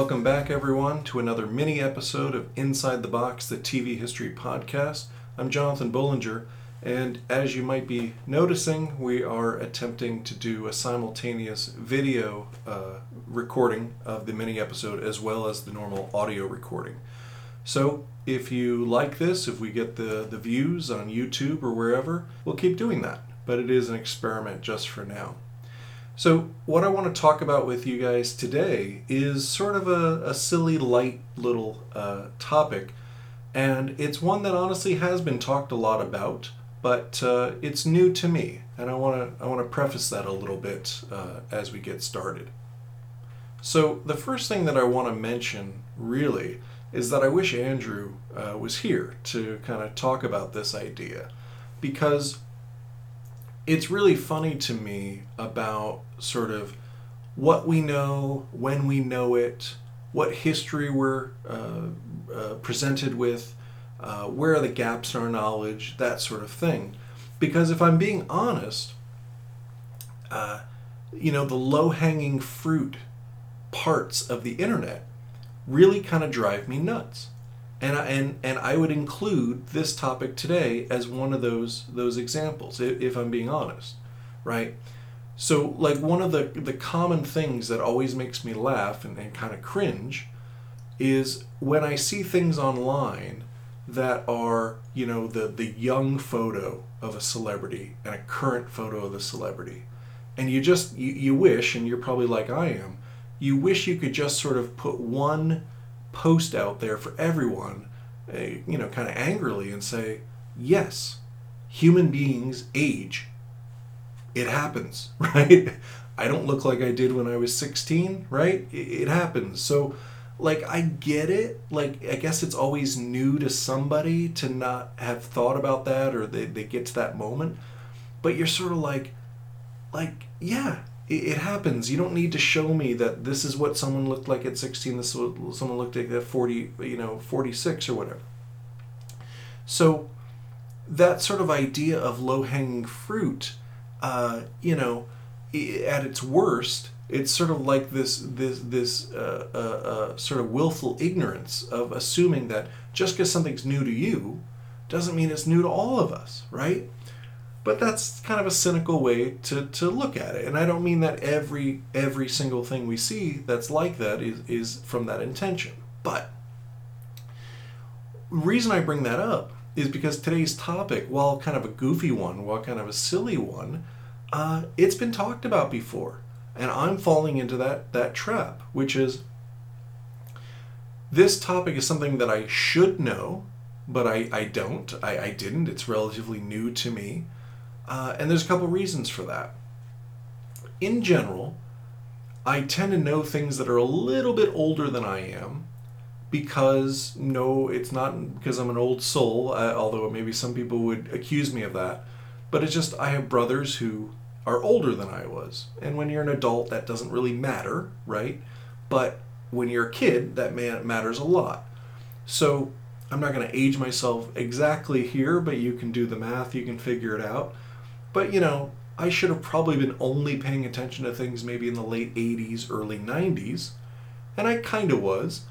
Welcome back, everyone, to another mini episode of Inside the Box, the TV History Podcast. I'm Jonathan Bollinger, and as you might be noticing, we are attempting to do a simultaneous video uh, recording of the mini episode as well as the normal audio recording. So, if you like this, if we get the, the views on YouTube or wherever, we'll keep doing that. But it is an experiment just for now. So, what I want to talk about with you guys today is sort of a, a silly, light little uh, topic. And it's one that honestly has been talked a lot about, but uh, it's new to me. And I want to I want to preface that a little bit uh, as we get started. So, the first thing that I want to mention really is that I wish Andrew uh, was here to kind of talk about this idea because it's really funny to me about sort of what we know, when we know it, what history we're uh, uh, presented with, uh, where are the gaps in our knowledge, that sort of thing. Because if I'm being honest, uh, you know, the low hanging fruit parts of the internet really kind of drive me nuts and I, and and I would include this topic today as one of those those examples if I'm being honest right? So like one of the the common things that always makes me laugh and, and kind of cringe is when I see things online that are you know the the young photo of a celebrity and a current photo of the celebrity. And you just you, you wish and you're probably like I am you wish you could just sort of put one post out there for everyone, you know, kind of angrily and say, yes, human beings age. It happens, right? I don't look like I did when I was 16, right? It, happens. So, like, I get it. Like, I guess it's always new to somebody to not have thought about that or they, they get to that moment. But you're sort of like, like, yeah, it, happens. You don't need to show me that this is what someone looked like at 16, this is what someone looked like at 40, you know, 46 or whatever. So that sort of idea of low hanging fruit, uh, you know, at its worst, it's sort of like this this this uh, uh, uh, sort of willful ignorance of assuming that just because something's new to you doesn't mean it's new to all of us, right? But that's kind of a cynical way to, to look at it. And i don't mean that every every single thing we see that's like that is, is from that intention. But reason i bring that up is because today's topic while kind of a goofy one while kind of a silly one uh, it's been talked about before. And i'm falling into that that trap which is this topic is something that i should know but i, I don't. I, I didn't. It's relatively new to me uh, and there's a couple reasons for that. In general, I tend to know things that are a little bit older than I am because, no, it's not because I'm an old soul, uh, although maybe some people would accuse me of that, but it's just I have brothers who are older than I was. And when you're an adult, that doesn't really matter, right? But when you're a kid, that matters a lot. So I'm not going to age myself exactly here, but you can do the math, you can figure it out. But, you know, I should have probably been only paying attention to things maybe in the late 80s, early 90s. And I kind of was.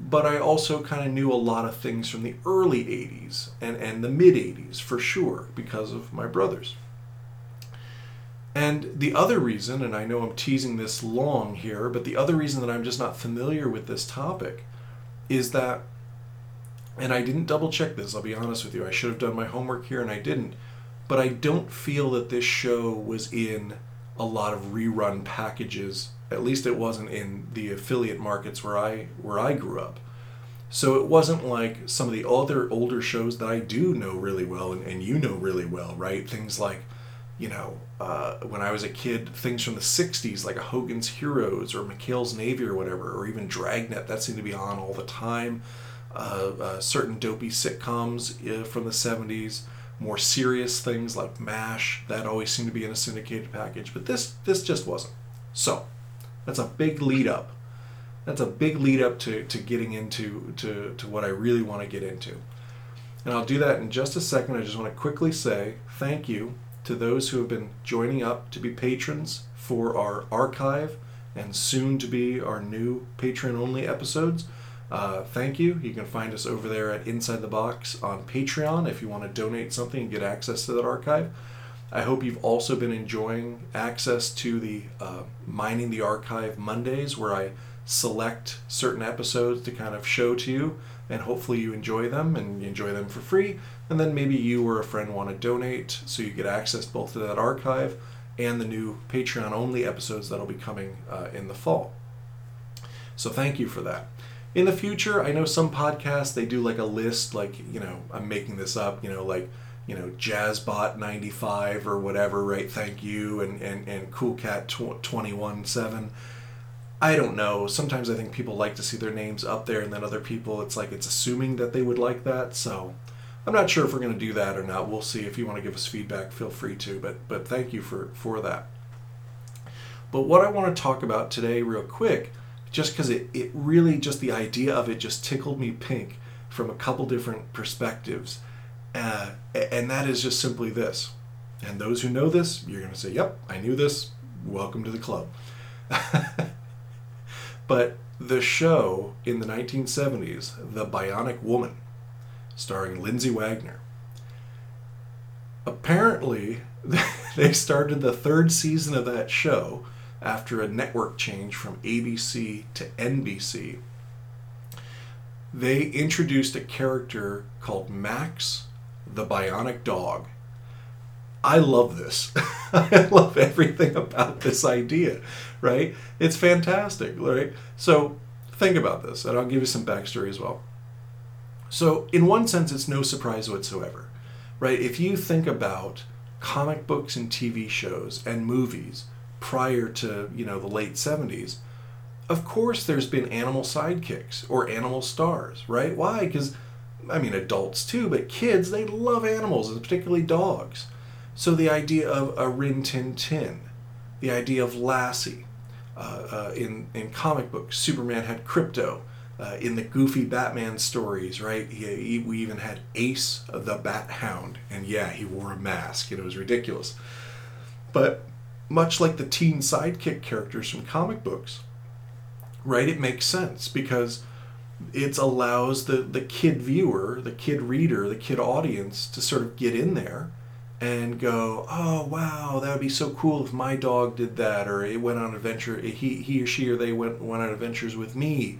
But I also kind of knew a lot of things from the early 80s and, and the mid 80s for sure because of my brothers. And the other reason, and I know I'm teasing this long here, but the other reason that I'm just not familiar with this topic is that, and I didn't double check this, I'll be honest with you, I should have done my homework here and I didn't but I don't feel that this show was in a lot of rerun packages. At least it wasn't in the affiliate markets where I where I grew up. So it wasn't like some of the other older shows that I do know really well and, and you know really well, right? Things like, you know, uh, when I was a kid, things from the 60s like Hogan's Heroes or McHale's Navy or whatever, or even Dragnet, that seemed to be on all the time. Uh, uh, certain dopey sitcoms uh, from the 70s more serious things like MASH that always seem to be in a syndicated package, but this this just wasn't. So that's a big lead up. That's a big lead up to, to getting into to, to what I really want to get into. And I'll do that in just a second. I just want to quickly say thank you to those who have been joining up to be patrons for our archive and soon to be our new patron only episodes. Uh, thank you. You can find us over there at Inside the Box on Patreon if you want to donate something and get access to that archive. I hope you've also been enjoying access to the uh, Mining the Archive Mondays, where I select certain episodes to kind of show to you, and hopefully you enjoy them and enjoy them for free. And then maybe you or a friend want to donate so you get access both to that archive and the new Patreon only episodes that'll be coming uh, in the fall. So thank you for that. In the future, I know some podcasts they do like a list, like you know, I'm making this up, you know, like you know, Jazzbot 95 or whatever, right? Thank you, and and and Cool Cat 21 7. I don't know. Sometimes I think people like to see their names up there, and then other people, it's like it's assuming that they would like that. So I'm not sure if we're going to do that or not. We'll see. If you want to give us feedback, feel free to. But but thank you for for that. But what I want to talk about today, real quick, just because it, it really just the idea of it just tickled me pink from a couple different perspectives. Uh, and that is just simply this. And those who know this, you're going to say, Yep, I knew this. Welcome to the club. but the show in the 1970s, The Bionic Woman, starring Lindsay Wagner. Apparently, they started the third season of that show after a network change from ABC to NBC. They introduced a character called Max the Bionic Dog. I love this. I love everything about this idea, right? It's fantastic, right? So think about this, and I'll give you some backstory as well. So, in one sense, it's no surprise whatsoever, right? If you think about comic books and TV shows and movies prior to, you know, the late 70s, of course there's been animal sidekicks or animal stars, right? Why? Because, I mean, adults too, but kids, they love animals, and particularly dogs. So the idea of a Rin Tin Tin, the idea of Lassie, uh, uh, in, in comic books, Superman had Krypto, uh, in the goofy Batman stories, right? He, he, we even had Ace the Bat Hound, and yeah, he wore a mask, and it was ridiculous. But much like the teen sidekick characters from comic books, right? It makes sense because it allows the, the kid viewer, the kid reader, the kid audience to sort of get in there and go, oh wow, that would be so cool if my dog did that, or it went on adventure. He he or she or they went went on adventures with me,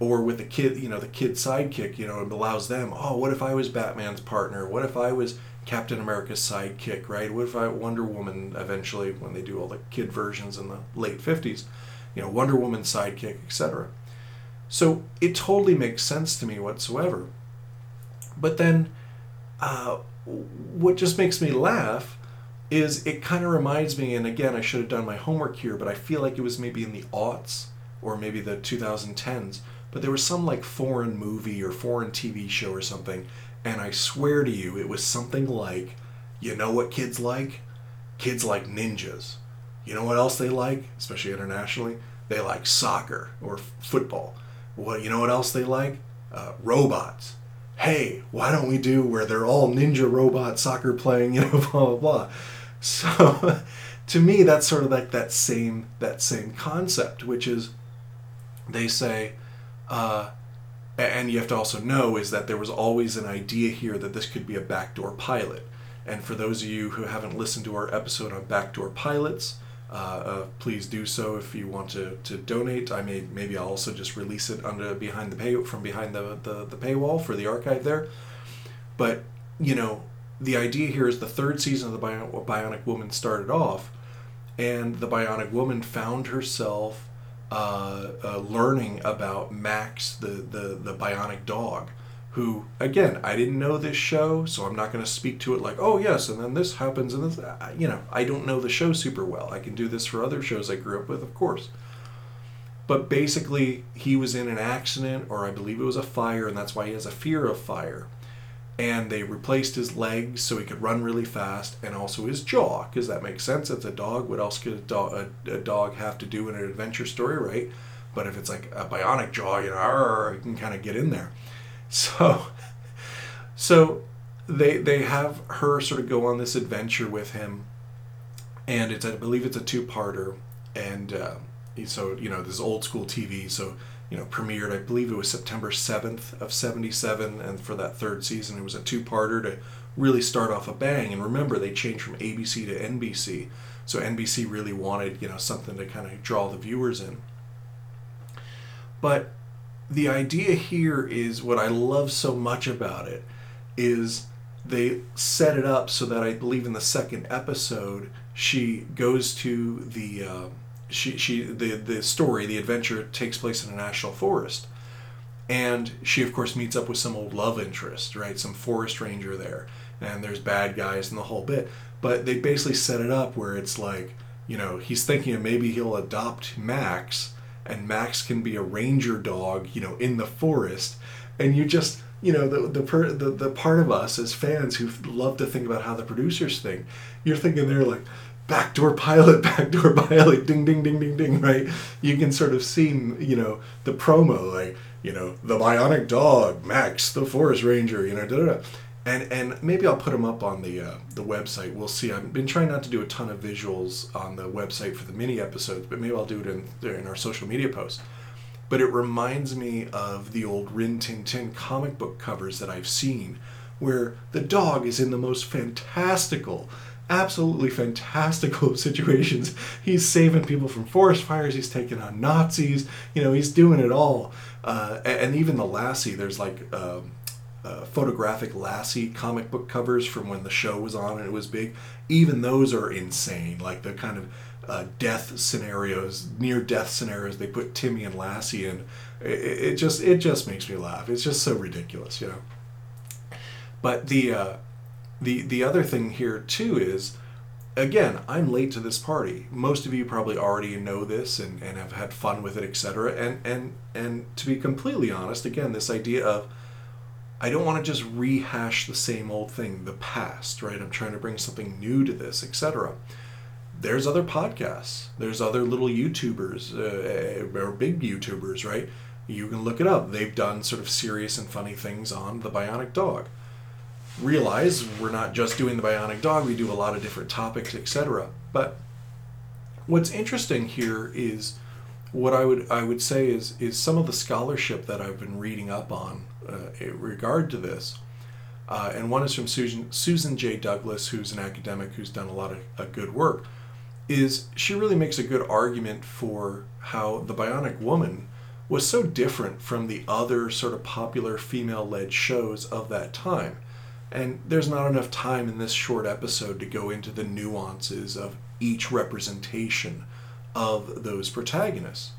or with the kid, you know, the kid sidekick, you know, it allows them, oh, what if I was Batman's partner? What if I was Captain America's sidekick, right? What if I Wonder Woman eventually when they do all the kid versions in the late 50s, you know, Wonder Woman sidekick, etc. So it totally makes sense to me whatsoever. But then uh, what just makes me laugh is it kind of reminds me, and again, I should have done my homework here, but I feel like it was maybe in the aughts or maybe the 2010s but there was some like foreign movie or foreign TV show or something, and I swear to you, it was something like, you know what kids like? Kids like ninjas. You know what else they like, especially internationally? They like soccer or football. Well, you know what else they like? Uh, robots. Hey, why don't we do where they're all ninja robot soccer playing, you know, blah blah blah. So, to me, that's sort of like that same that same concept, which is they say, uh, and you have to also know is that there was always an idea here that this could be a backdoor pilot. And for those of you who haven't listened to our episode on backdoor pilots, uh, uh, please do so if you want to, to donate. I may maybe I'll also just release it under behind the pay from behind the, the, the paywall for the archive there. But you know, the idea here is the third season of the Bionic Woman started off, and the Bionic Woman found herself uh, uh, learning about Max, the, the, the bionic dog, who, again, I didn't know this show, so I'm not going to speak to it like, oh, yes, and then this happens, and this, you know, I don't know the show super well. I can do this for other shows I grew up with, of course. But basically, he was in an accident, or I believe it was a fire, and that's why he has a fear of fire and they replaced his legs so he could run really fast and also his jaw because that makes sense it's a dog what else could a dog, a, a, dog have to do in an adventure story right but if it's like a bionic jaw you know arr, you can kind of get in there so so they they have her sort of go on this adventure with him and it's i believe it's a two-parter and uh, so you know this is old school TV. So you know premiered, I believe it was September seventh of '77, and for that third season, it was a two-parter to really start off a bang. And remember, they changed from ABC to NBC, so NBC really wanted you know something to kind of draw the viewers in. But the idea here is what I love so much about it is they set it up so that I believe in the second episode she goes to the uh, she she the the story the adventure takes place in a national forest. And she of course meets up with some old love interest right? Some forest ranger there. And there's bad guys and the whole bit. But they basically set it up where it's like you know he's thinking maybe he'll adopt Max and Max can be a ranger dog, you know, in the forest, and you just you know the the, per, the the part of us as fans who love to think about how the producers think, you're thinking they're like backdoor pilot, backdoor pilot, ding ding ding ding ding, right? You can sort of see you know the promo like you know the bionic dog, Max, the forest ranger, you know, da da da and and maybe I'll put them up on the uh, the website. We'll see. I've been trying not to do a ton of visuals on the website for the mini episodes, but maybe I'll do it in in our social media posts. But it reminds me of the old Rin Tin Tin comic book covers that I've seen, where the dog is in the most fantastical, absolutely fantastical situations. He's saving people from forest fires. He's taking on Nazis. You know, he's doing it all. Uh, and even the Lassie, there's like. Um, uh, photographic Lassie comic book covers from when the show was on and it was big. Even those are insane. Like the kind of uh, death scenarios, near death scenarios they put Timmy and Lassie in. It, it, just it just makes me laugh. It's just so ridiculous, you know. But the uh, the the other thing here too is again, I'm late to this party. Most of you probably already know this and, and have had fun with it, etc. And and and to be completely honest, again, this idea of I don't want to just rehash the same old thing, the past, right? I'm trying to bring something new to this, etc. There's other podcasts. There's other little YouTubers uh, or big YouTubers, right? You can look it up. They've done sort of serious and funny things on the Bionic Dog. Realize we're not just doing the Bionic Dog. We do a lot of different topics, etc. But what's interesting here is what I would I would say is is some of the scholarship that I've been reading up on uh, in regard to this. Uh, and one is from Susan, Susan J. Douglas, who's an academic who's done a lot of, of good work. Is she really makes a good argument for how the Bionic Woman was so different from the other sort of popular female led shows of that time. And there's not enough time in this short episode to go into the nuances of each representation of those protagonists.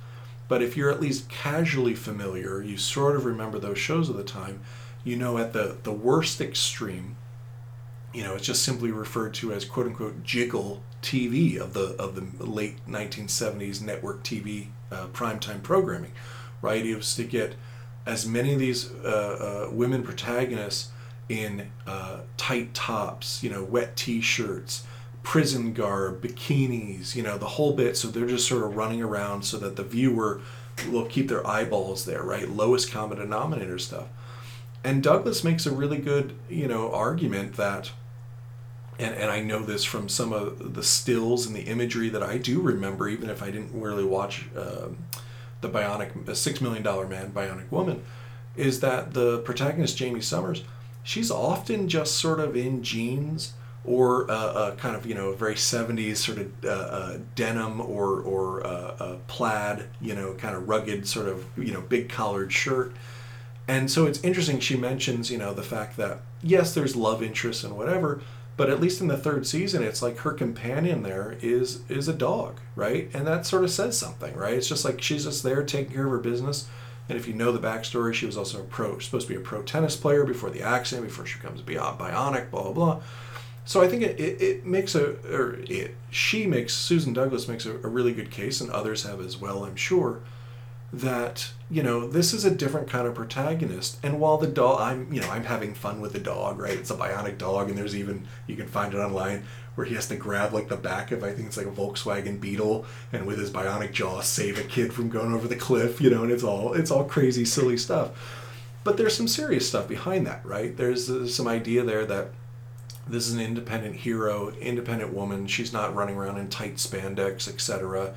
But if you're at least casually familiar, you sort of remember those shows of the time, you know at the, the worst extreme, you know, it's just simply referred to as quote unquote jiggle TV of the of the late 1970s network TV uh, primetime programming, right? It was to get as many of these uh, uh, women protagonists in uh, tight tops, you know, wet T-shirts, prison garb, bikinis, you know, the whole bit. So they're just sort of running around so that the viewer will keep their eyeballs there, right? Lowest common denominator stuff. And Douglas makes a really good, you know, argument that, and, and I know this from some of the stills and the imagery that I do remember, even if I didn't really watch uh, the Bionic, Six Million Dollar Man, Bionic Woman, is that the protagonist, Jaime Sommers, she's often just sort of in jeans or a, a, kind of you know very 70s sort of uh, uh, denim or or uh, plaid you know kind of rugged sort of you know big collared shirt. And so it's interesting she mentions you know the fact that yes there's love interest and whatever but at least in the third season it's like her companion there is is a dog right? And that sort of says something right? It's just like she's just there taking care of her business and if you know the backstory she was also a pro supposed to be a pro tennis player before the accident before she becomes bionic blah blah blah so I think it, it, it, makes a, or it, she makes, Susan Douglas makes a, a, really good case, and others have as well, I'm sure, that, you know, this is a different kind of protagonist. And while the dog, I'm, you know, I'm having fun with the dog, right? It's a bionic dog, and there's even, you can find it online, where he has to grab like the back of, I think it's like a Volkswagen Beetle, and with his bionic jaw save a kid from going over the cliff, you know, and it's all, it's all crazy, silly stuff. But there's some serious stuff behind that, right? There's, there's some idea there that, this is an independent hero, independent woman. She's not running around in tight spandex, etc.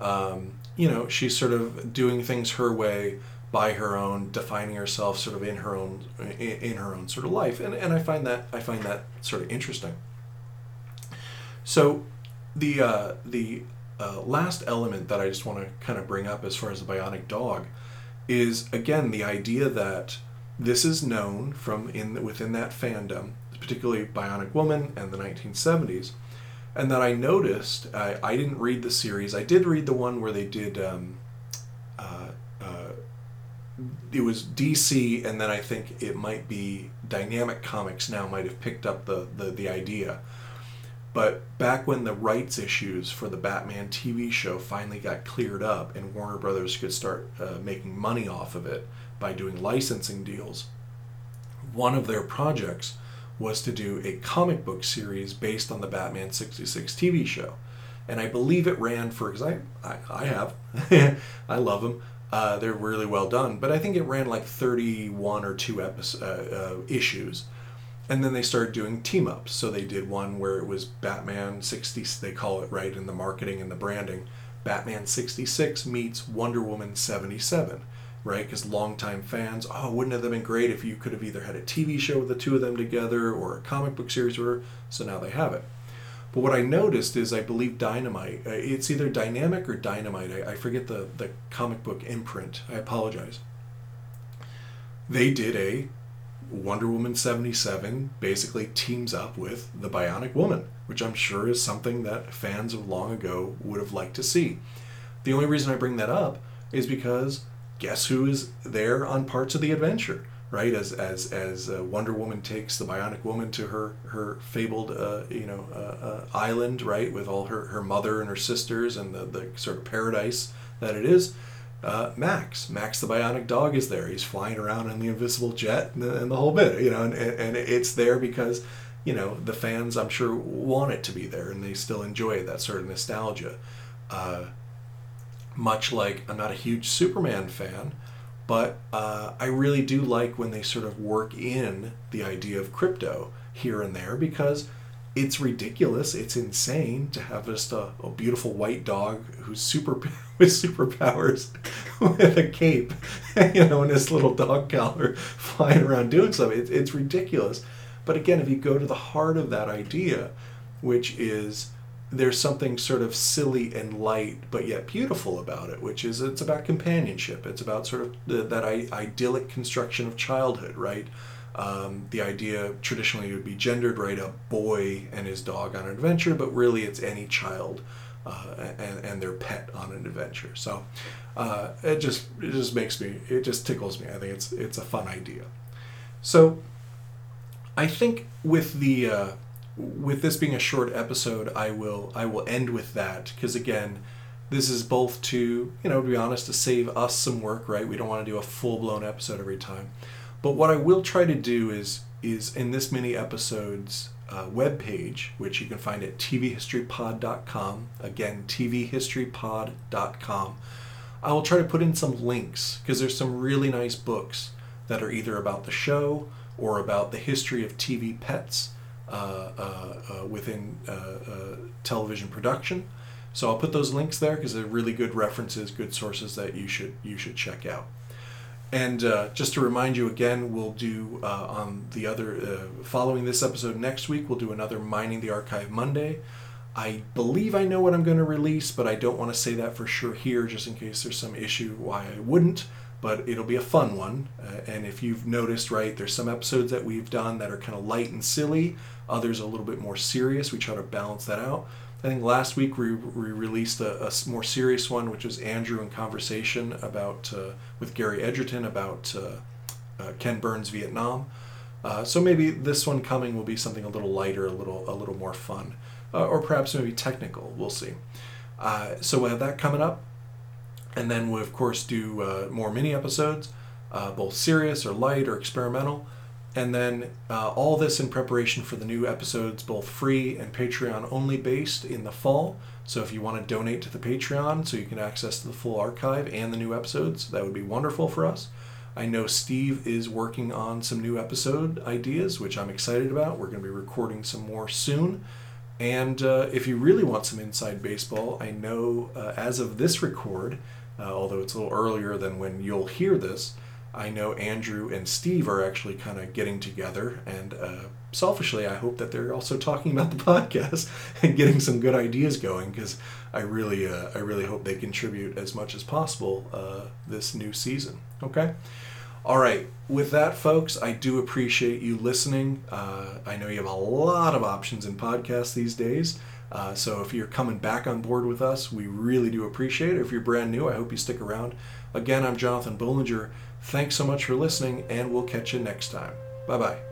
Um, you know she's sort of doing things her way by her own, defining herself sort of in her own in, in her own sort of life, and and I find that I find that sort of interesting. So, the uh, the uh, last element that I just want to kind of bring up as far as the bionic dog is again the idea that this is known from in within that fandom, particularly Bionic Woman and the 1970s, and that I noticed. I, I didn't read the series. I did read the one where they did. Um, uh, uh, it was DC, and then I think it might be Dynamic Comics now might have picked up the the, the idea. But back when the rights issues for the Batman TV show finally got cleared up and Warner Brothers could start uh, making money off of it by doing licensing deals, one of their projects was to do a comic book series based on the Batman 66 TV show. And I believe it ran for, because I, I, I, have, I love them. Uh, they're really well done. But I think it ran like 31 or 2 episodes, uh, uh, issues and then they started doing team ups. So they did one where it was Batman 60, they call it right in the marketing and the branding. Batman 66 meets Wonder Woman 77, right? Because longtime fans, oh, wouldn't it have been great if you could have either had a TV show with the two of them together or a comic book series or so now they have it. But what I noticed is I believe Dynamite, uh, it's either Dynamic or Dynamite, I, I forget the, the comic book imprint, I apologize. They did a Wonder Woman 77 basically teams up with the Bionic Woman, which I'm sure is something that fans of long ago would have liked to see. The only reason I bring that up is because guess who is there on parts of the adventure, right? As as as uh, Wonder Woman takes the Bionic Woman to her her fabled uh, you know uh, uh island, right, with all her her mother and her sisters and the the sort of paradise that it is uh, Max. Max the bionic dog is there. He's flying around in the invisible jet and the, and the whole bit, you know, and, and it's there because, you know, the fans, I'm sure, want it to be there and they still enjoy that sort of nostalgia. Uh, much like I'm not a huge Superman fan, but uh, I really do like when they sort of work in the idea of Krypto here and there because it's ridiculous. It's insane to have just a, a beautiful white dog who's super with superpowers with a cape, you know, and this little dog collar flying around doing something. It's, it's ridiculous. But again, if you go to the heart of that idea, which is there's something sort of silly and light but yet beautiful about it, which is it's about companionship. It's about sort of the, that I, idyllic construction of childhood, right? Um, the idea traditionally would be gendered, right? A boy and his dog on an adventure, but really it's any child uh, and, and their pet on an adventure. So uh, it just it just makes me it just tickles me. I think it's it's a fun idea. So I think with the uh, with this being a short episode, I will I will end with that because again, this is both to you know to be honest to save us some work, right? We don't want to do a full blown episode every time but what I will try to do is is in this mini episodes uh, web page, which you can find at tvhistorypod.com. Again, tvhistorypod.com. I will try to put in some links because there's some really nice books that are either about the show or about the history of TV pets uh, uh, uh, within uh, uh, television production. So I'll put those links there because they're really good references, good sources that you should you should check out. And uh, just to remind you again, we'll do uh, on the other, uh, following this episode next week, we'll do another Mining the Archive Monday. I believe I know what I'm going to release, but I don't want to say that for sure here, just in case there's some issue why I wouldn't. But it'll be a fun one. Uh, and if you've noticed, right, there's some episodes that we've done that are kind of light and silly, others a little bit more serious. We try to balance that out. I think last week we, we released a, a, more serious one, which was Andrew in conversation about uh, with Gary Edgerton about uh, uh, Ken Burns Vietnam. Uh, so maybe this one coming will be something a little lighter, a little a little more fun, or perhaps maybe technical. We'll see. So we'll have that coming up, and then we'll of course do more mini episodes, both serious or light or experimental. And then uh, all this in preparation for the new episodes, both free and Patreon only based in the fall. So if you want to donate to the Patreon so you can access the full archive and the new episodes, that would be wonderful for us. I know Steve is working on some new episode ideas, which I'm excited about. We're going to be recording some more soon. And uh, if you really want some inside baseball, I know uh, as of this record, uh, although it's a little earlier than when you'll hear this, I know Andrew and Steve are actually kind of getting together, and uh, selfishly, I hope that they're also talking about the podcast and getting some good ideas going because I really, uh, I really hope they contribute as much as possible uh, this new season. Okay. All right. With that, folks, I do appreciate you listening. Uh, I know you have a lot of options in podcasts these days. Uh, so if you're coming back on board with us, we really do appreciate it. If you're brand new, I hope you stick around. Again, I'm Jonathan Bollinger. Thanks so much for listening, and we'll catch you next time. Bye bye.